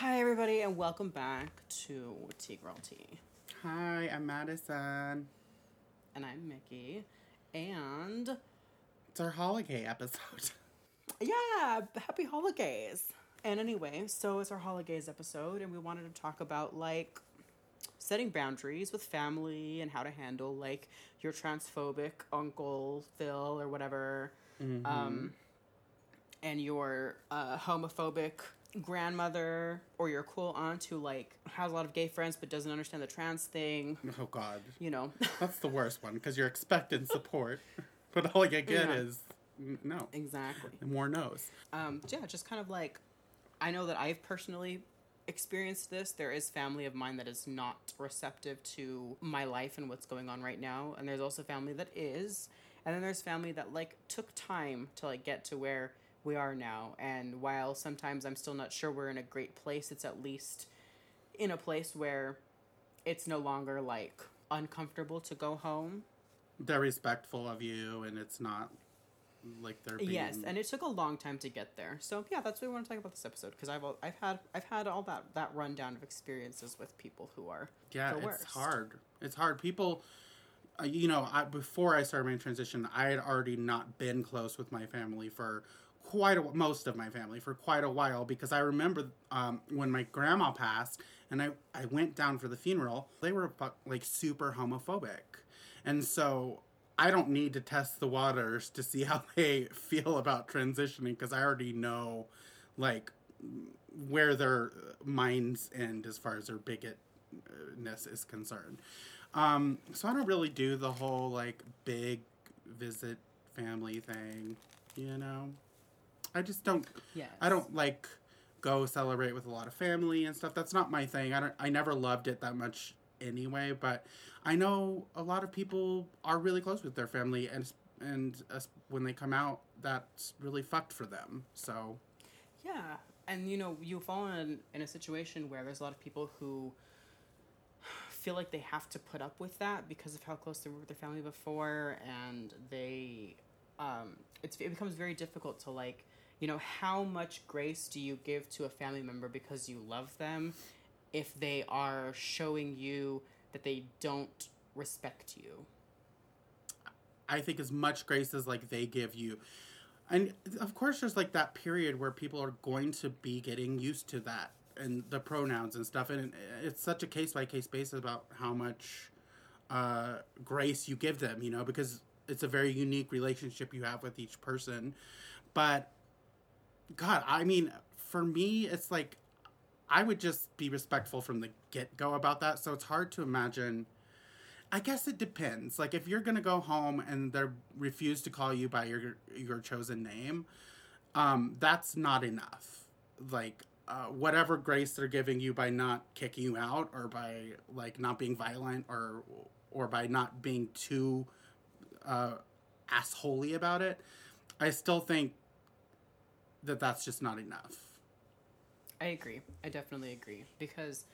Hi, everybody, and welcome back to Tea Girl Tea. Hi, I'm Madison. And I'm Mickey. And It's our holiday episode. yeah, happy holidays. And anyway, so it's our holidays episode, and we wanted to talk about like setting boundaries with family and how to handle like your transphobic uncle Phil or whatever, um, and your uh, homophobic grandmother or your cool aunt who like has a lot of gay friends but doesn't understand the trans thing. Oh God, You know, that's the worst one because you're expecting support, but all you get Yeah. is no, exactly. more no's. um, yeah, just kind of like, I know that I've personally experienced this. There is family of mine that is not receptive to my life and what's going on right now, and there's also family that is, and then there's family that like took time to like get to where we are now. And while sometimes I'm still not sure we're in a great place, it's at least in a place where it's no longer like uncomfortable to go home They're respectful of you, and it's not like they're being. Yes, and it took a long time to get there. So yeah, that's what we want to talk about this episode because I've I've had I've had all that that rundown of experiences with people who are yeah, it's worst. hard. It's hard. People, uh, you know, I, before I started my transition, I had already not been close with my family for quite a most of my family for quite a while because I remember um, when my grandma passed and I I went down for the funeral. They were like super homophobic, and so. I don't need to test the waters to see how they feel about transitioning because I already know, like, where their minds end as far as their bigotness is concerned. Um, so I don't really do the whole like big visit family thing, you know. I just don't. yes I don't like go celebrate with a lot of family and stuff. That's not my thing. I don't. I never loved it that much anyway. But I know a lot of people are really close with their family, and and uh, when they come out, that's really fucked for them. So yeah and you know you fall in in a situation where there's a lot of people who feel like they have to put up with that because of how close they were with their family before and they um it's it becomes very difficult to like you know how much grace do you give to a family member because you love them if they are showing you that they don't respect you I think as much grace as like they give you. And of course there's like that period where people are going to be getting used to that and the pronouns and stuff and it's such a case by case basis about how much uh, grace you give them, you know, because it's a very unique relationship you have with each person. But God, I mean, for me, it's like I would just be respectful from the get go about that. So it's hard to imagine. I guess it depends. Like if you're gonna go home and they refuse to call you by your your chosen name, um, that's not enough. Like uh, whatever grace they're giving you by not kicking you out or by like not being violent or or by not being too uh, assholey about it, I still think that that's just not enough. I agree. I definitely agree because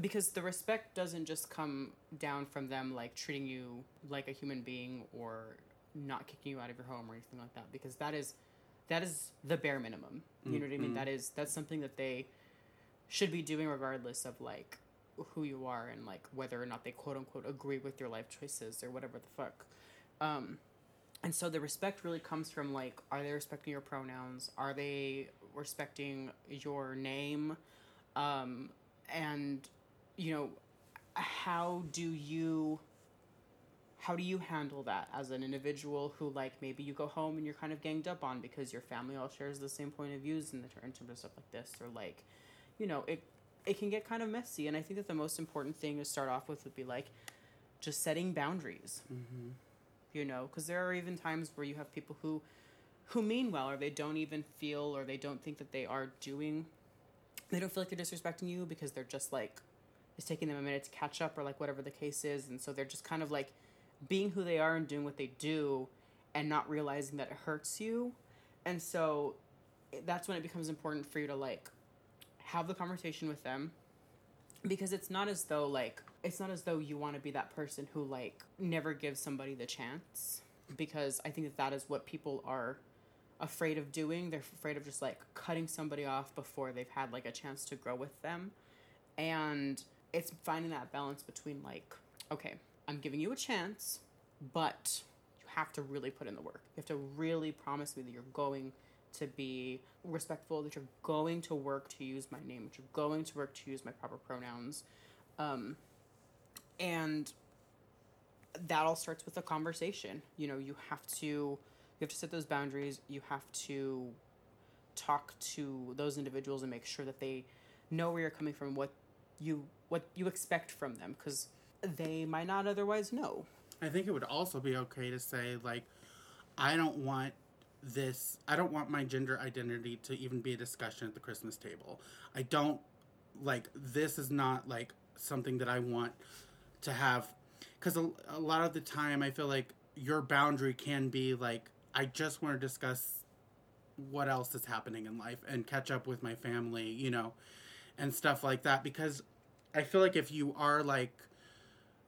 because the respect doesn't just come down from them like treating you like a human being or not kicking you out of your home or anything like that because that is that is the bare minimum. You know what I mean? Mhm. That is that's something that they should be doing regardless of like who you are and like whether or not they quote unquote agree with your life choices or whatever the fuck. Um and so the respect really comes from like are they respecting your pronouns? Are they respecting your name? Um and you know how do you how do you handle that as an individual who like maybe you go home and you're kind of ganged up on because your family all shares the same point of views in, the, in terms of stuff like this? Or like you know it it can get kind of messy. And i think that the most important thing to start off with would be like just setting boundaries. Mm-hmm. You know because there are even times where you have people who who mean well or they don't even feel or they don't think that they are doing they don't feel like they're disrespecting you because they're just like it's taking them a minute to catch up or like whatever the case is. And so they're just kind of like being who they are and doing what they do and not realizing that it hurts you. And so eh, that's when it becomes important for you to like have the conversation with them because it's not as though like it's not as though you want to be that person who like never gives somebody the chance because i think that that is what people are afraid of doing. They're afraid of just like cutting somebody off before they've had like a chance to grow with them. And it's finding that balance between like, okay, I'm giving you a chance, but you have to really put in the work. You have to really promise me that you're going to be respectful, that you're going to work to use my name, that you're going to work to use my proper pronouns. Um, and that all starts with a conversation. You know, you have to you have to set those boundaries. You have to talk to those individuals and make sure that they know where you're coming from, what you what you expect from them, because they might not otherwise know. I think it would also be okay to say like, I don't want this. I don't want my gender identity to even be a discussion at the Christmas table. I don't like this is not like something that I want to have because a, a lot of the time I feel like your boundary can be like I just want to discuss what else is happening in life and catch up with my family, you know, and stuff like that. Because I feel like if you are like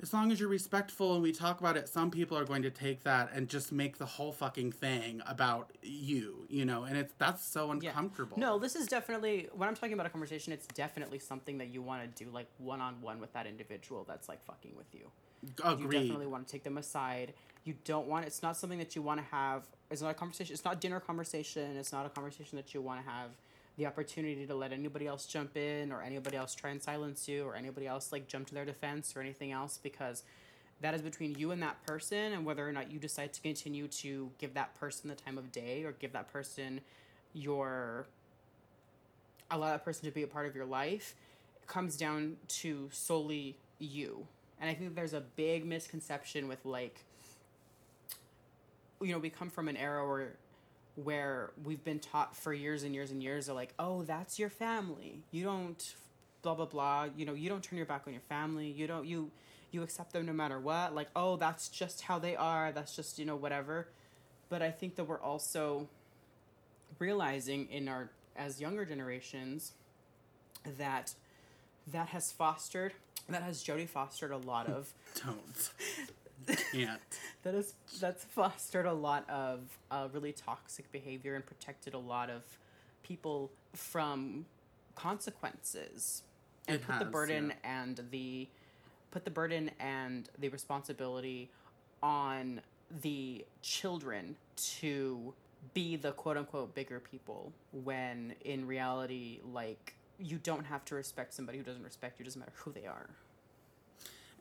as long as you're respectful and we talk about it, some people are going to take that and just make the whole fucking thing about you, you know, and it's that's so uncomfortable. Yeah. No, this is definitely when I'm talking about a conversation, it's definitely something that you want to do like one on one with that individual that's like fucking with you. Agreed. You definitely want to take them aside. You don't want it's not something that you want to have. It's not a conversation. It's not dinner conversation. It's not a conversation that you want to have the opportunity to let anybody else jump in or anybody else try and silence you or anybody else like jump to their defense or anything else because that is between you and that person and whether or not you decide to continue to give that person the time of day or give that person your allow that person to be a part of your life it comes down to solely you. And i think there's a big misconception with like you know we come from an era where where we've been taught for years and years and years are like, oh, that's your family. You don't blah blah blah. You know, you don't turn your back on your family. You don't you you accept them no matter what. Like, oh, that's just how they are. That's just, you know, whatever. But I think that we're also realizing in our as younger generations that that has fostered that has Jodie fostered a lot of don't can't. that is that's fostered a lot of uh, really toxic behavior and protected a lot of people from consequences and It put the burden yeah. and the put the burden and the responsibility on the children to be the quote unquote bigger people when in reality like you don't have to respect somebody who doesn't respect you doesn't matter who they are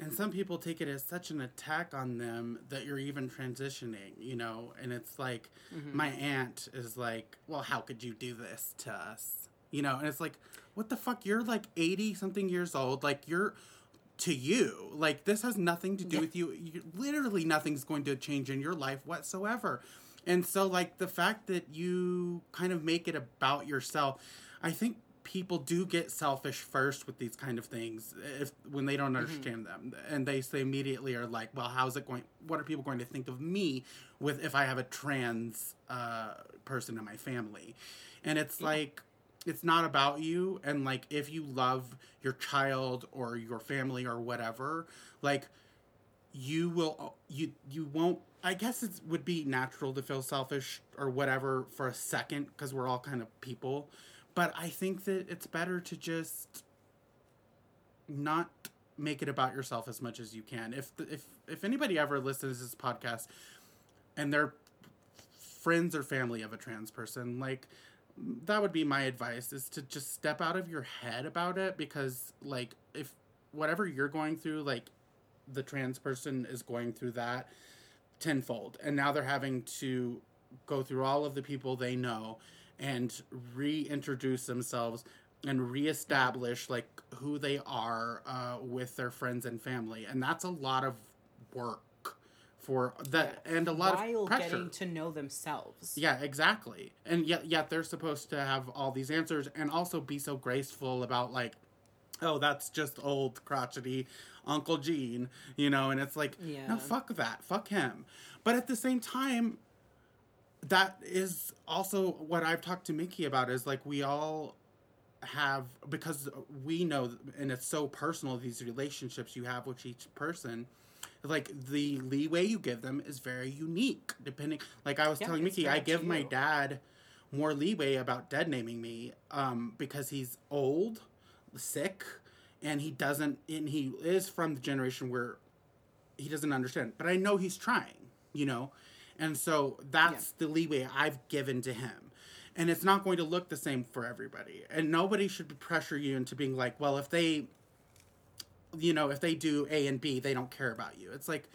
And some people take it as such an attack on them that you're even transitioning, you know? And it's like, mm-hmm. my aunt is like, well, how could you do this to us? You know? And it's like, what the fuck? You're like 80 something years old. Like, you're to you. Like, this has nothing to do Yeah. with you. you. Literally, nothing's going to change in your life whatsoever. And so, like, the fact that you kind of make it about yourself, I think people do get selfish first with these kind of things if when they don't understand them. And they say immediately are like well how's it going what are people going to think of me with if i have a trans uh, person in my family? And it's like it's not about you. And like if you love your child or your family or whatever like you will you you won't i guess it would be natural to feel selfish or whatever for a second because we're all kind of people but i think that it's better to just not make it about yourself as much as you can. If if if anybody ever listens to this podcast and they're friends or family of a trans person like that would be my advice is to just step out of your head about it because like if whatever you're going through like the trans person is going through that tenfold. And now they're having to go through all of the people they know and reintroduce themselves and reestablish like who they are uh, with their friends and family and that's a lot of work for that and a lot while of pressure getting to know themselves yeah, exactly. And yet, yet they're supposed to have all these answers and also be so graceful about like, oh, that's just old crotchety Uncle Gene, you know. And it's like, Yeah. no, fuck that, fuck him. But at the same time, that is also what I've talked to Mickey about. Is like we all have because we know, and it's so personal these relationships you have with each person like the leeway you give them is very unique depending like i was Yeah, telling mickey i give my dad more leeway about dead naming me um, because he's old sick and he doesn't and he is from the generation where he doesn't understand but i know he's trying you know and so that's the leeway i've given to him. And it's not going to look the same for everybody. And nobody should pressure you into being like well if they you know if they do a and b they don't care about you. It's like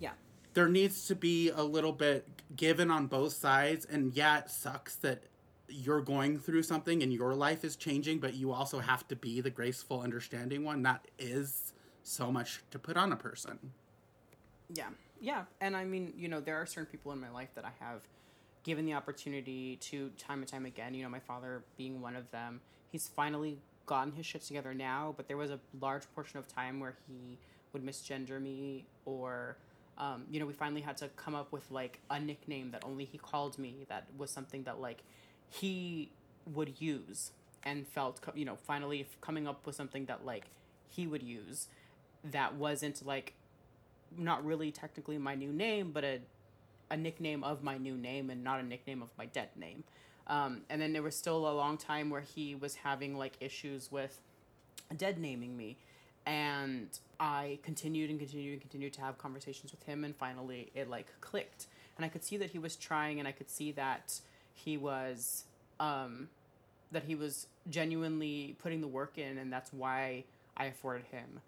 Yeah. there needs to be a little bit given on both sides. And yeah it sucks that you're going through something and your life is changing but you also have to be the graceful understanding one that is so much to put on a person. Yeah. Yeah. And I mean, you know, there are certain people in my life that I have given the opportunity to time and time again, you know, my father being one of them. He's finally gotten his shit together now, but there was a large portion of time where he would misgender me or um, you know, we finally had to come up with like a nickname that only he called me that was something that like he would use and felt you know finally coming up with something that like he would use that wasn't like not really technically my new name, but a a nickname of my new name and not a nickname of my dead name. Um, and then there was still a long time where he was having like issues with dead naming me. And I continued and continued and continued to have conversations with him, and finally it like clicked. And I could see that he was trying, and I could see that he was, um, that he was genuinely putting the work in, and that's why I afforded him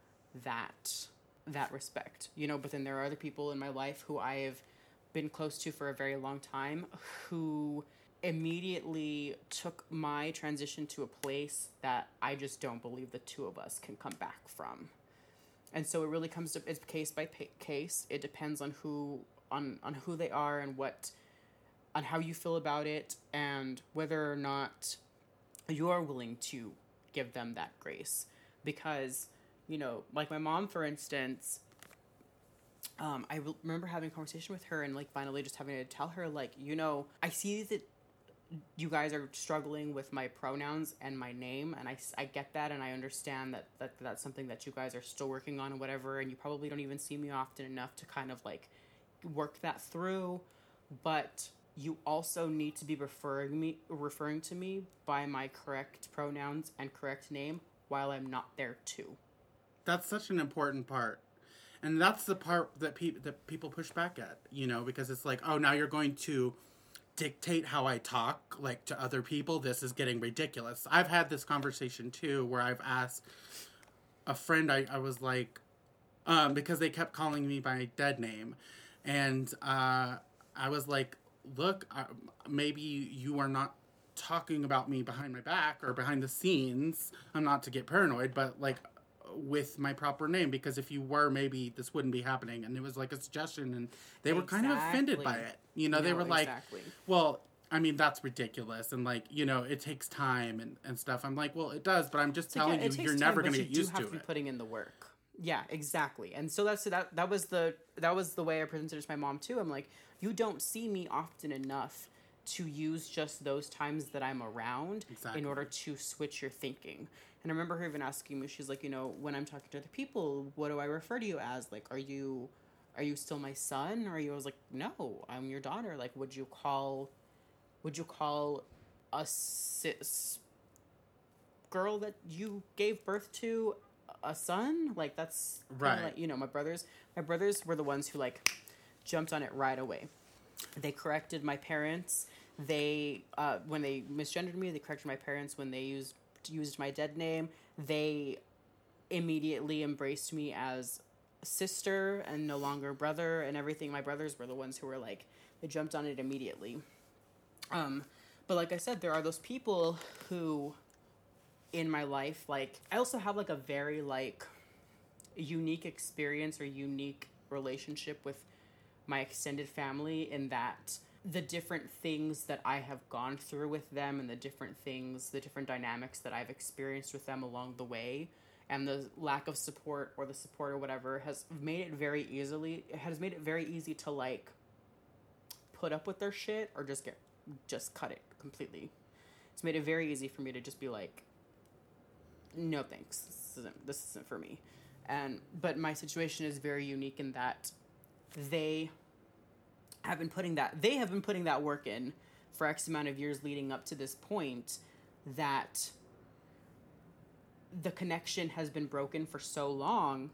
that that respect, you know. But then there are other people in my life who I have been close to for a very long time who immediately took my transition to a place that I just don't believe the two of us can come back from. And so it really comes to it's case by case. It depends on who on on who they are and what on how you feel about it and whether or not you're willing to give them that grace because you know like my mom for instance um, I re- remember having a conversation with her and like finally just having to tell her like you know I see that you guys are struggling with my pronouns and my name and I, I get that and I understand that, that that's something that you guys are still working on and whatever and you probably don't even see me often enough to kind of like work that through but you also need to be referring me referring to me by my correct pronouns and correct name while I'm not there too. That's such an important part. And that's the part that, pe- that people push back at you know because it's like oh now you're going to dictate how i talk like to other people. This is getting ridiculous. I've had this conversation too where i've asked a friend i, I was like um, because they kept calling me by dead name. And uh, i was like look I, maybe you are not talking about me behind my back or behind the scenes. I'm not to get paranoid but like with my proper name because if you were maybe this wouldn't be happening and it was like a suggestion and they were kind of offended by it you know they were like exactly. well i mean that's ridiculous and like you know it takes time and, and stuff i'm like well it does but i'm just So, telling it you you're time, never going to get used have to it putting in the work. Yeah, exactly. And so that's that. That was the that was the way I presented it to my mom too. I'm like, you don't see me often enough to use just those times that I'm around Exactly. in order to switch your thinking. And I remember her even asking me, she's like, you know, when I'm talking to other people, what do I refer to you as? Like, are you are you still my son? Or are you? I was like, no, I'm your daughter. Like, would you call would you call a cis girl that you gave birth to a son like that's Right. like, you know my brothers my brothers were the ones who like jumped on it right away they corrected my parents they uh, when they misgendered me they corrected my parents when they used used my dead name they immediately embraced me as sister and no longer brother and everything my brothers were the ones who were like they jumped on it immediately. Um but like i said there are those people who in my life like i also have like a very like unique experience or unique relationship with my extended family in that the different things that I have gone through with them and the different things, the different dynamics that I've experienced with them along the way and the lack of support or the support or whatever has made it very easily has made it very easy to like put up with their shit or just get just cut it completely. It's made it very easy for me to just be like no thanks. This isn't this isn't for me. And but my situation is very unique in that they have been putting that they have been putting that work in for X amount of years leading up to this point that the connection has been broken for so long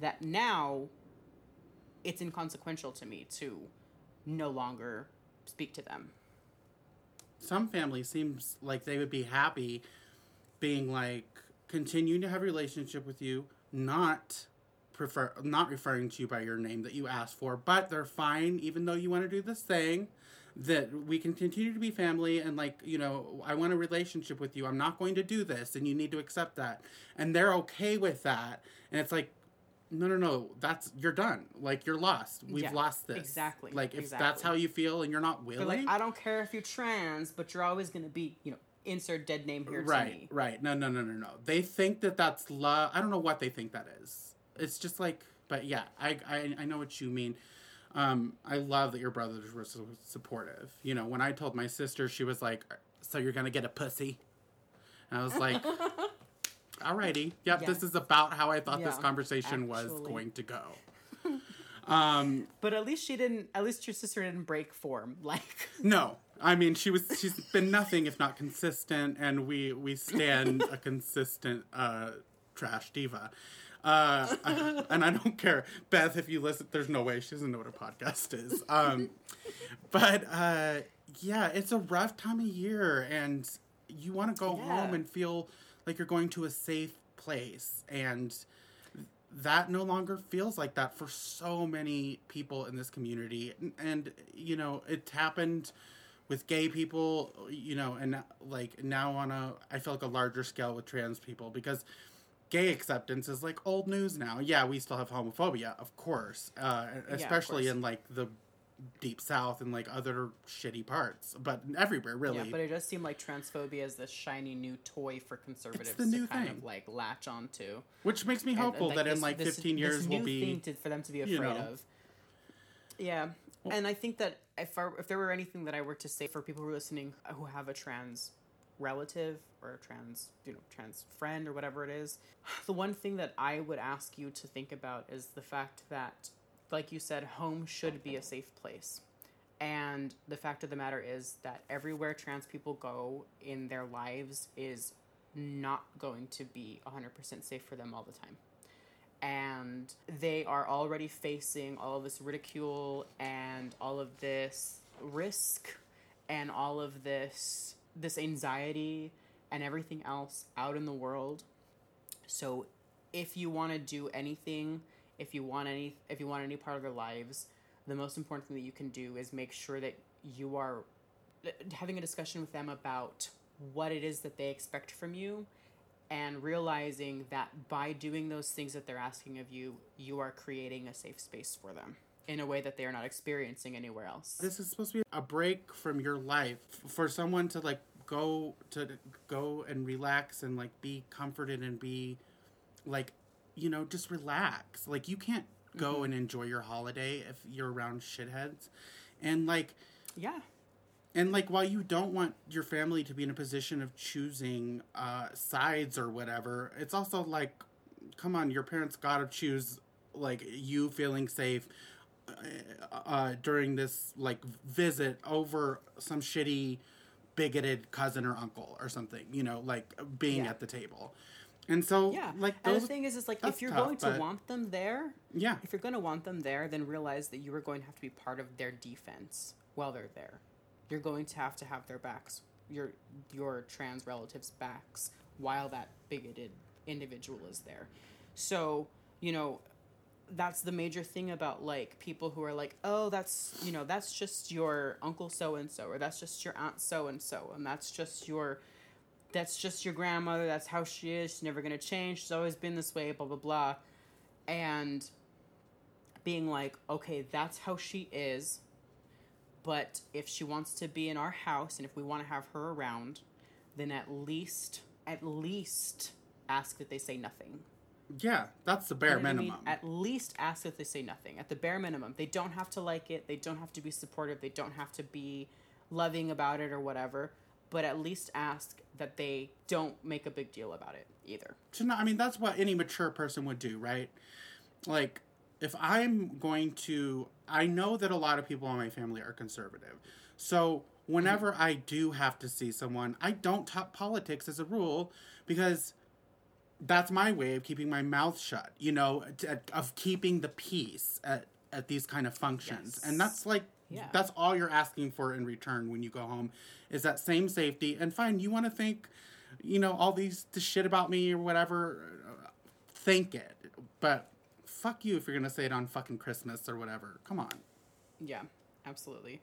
that now it's inconsequential to me to no longer speak to them. Some families seems like they would be happy being like continuing to have a relationship with you, not prefer not referring to you by your name that you asked for, but they're fine even though you want to do this thing that we can continue to be family and like you know i want a relationship with you i'm not going to do this and you need to accept that. And they're okay with that and it's like no no no that's you're done like you're lost we've Yeah, lost this. exactly, like if that's how you feel and you're not They're willing like, I don't care if you're trans, but you're always going to be, you know, insert dead name here to right me. right no no no no no. They think that that's love i don't know what they think that is it's just like but yeah i i, I know what you mean um i love that your brothers were so supportive you know when i told my sister she was like so you're gonna get a pussy and i was like alrighty yep this is about how i thought this Yeah, conversation was going to go um But at least she didn't, at least your sister didn't break form. Like, No, I mean she was. She's been nothing if not consistent, and we we stand a consistent uh, trash diva. Uh, and I don't care, Beth. If you listen, there's no way she doesn't know what a podcast is. Um, but uh, yeah, it's a rough time of year, and you want to go Yeah. home and feel like you're going to a safe place, and that no longer feels like that for so many people in this community and, and you know it happened with gay people you know and like now on a i feel like a larger scale with trans people because gay acceptance is like old news now yeah we still have homophobia of course uh, especially course. in like the deep south and like other shitty parts but everywhere really yeah, but it does seem like transphobia is this shiny new toy for conservatives to kind thing. of like latch onto. which makes me And- and, hopeful that in like 15 this years new we'll be thing to, for them to be you afraid know. of. Yeah, and I think that if I, if there were anything that I were to say for people who are listening who have a trans relative or trans you know trans friend or whatever it is, the one thing that I would ask you to think about is the fact that, like you said, home should be a safe place. And the fact of the matter is that everywhere trans people go in their lives is not going to be 100% safe for them all the time. And they are already facing all of this ridicule and all of this risk and all of this this anxiety and everything else out in the world. So if you want to do anything, if you want any if you want any part of their lives, the most important thing that you can do is make sure that you are uh, having a discussion with them about what it is that they expect from you and realizing that by doing those things that they're asking of you, you are creating a safe space for them in a way that they are not experiencing anywhere else. this is supposed to be a break from your life for someone to like go to go and relax and like be comforted and be like you know just relax like you can't go and enjoy your holiday if you're around shitheads and like Yeah. and like while you don't want your family to be in a position of choosing uh sides or whatever it's also like come on your parents gotta choose like you feeling safe uh, uh during this like visit over some shitty bigoted cousin or uncle or something you know like being Yeah. at the table and so Yeah. like and the thing is, is like if you're tough, going to want them there, yeah if you're going to want them there, then realize that you are going to have to be part of their defense while they're there. You're going to have to have their backs, your your trans relatives' backs, while that bigoted individual is there. So you know, that's the major thing about like people who are like, oh, that's you know, that's just your uncle so and so, or that's just your aunt so and so, and that's just your that's just your grandmother. That's how she is. She's never gonna change. She's always been this way. Blah blah blah, and being like, okay, that's how she is. But if she wants to be in our house and if we want to have her around, then at least, at least ask that they say nothing. Yeah that's the You bare know what I mean? minimum At least ask if they say nothing. At the bare minimum. They don't have to like it. They don't have to be supportive. They don't have to be loving about it or whatever. but at least ask that they don't make a big deal about it either. to not, I mean, that's what any mature person would do, right? Like, if I'm going to, I know that a lot of people in my family are conservative. So, whenever mm-hmm. I do have to see someone, I don't talk politics as a rule because that's my way of keeping my mouth shut, you know, t- of keeping the peace at, at these kind of functions. Yes. And that's like, Yeah. that's all you're asking for in return when you go home is that same safety. And fine, you want to think, you know, all these the shit about me or whatever, uh, think it. But fuck you if you're going to say it on fucking Christmas or whatever. Come on. Yeah, absolutely.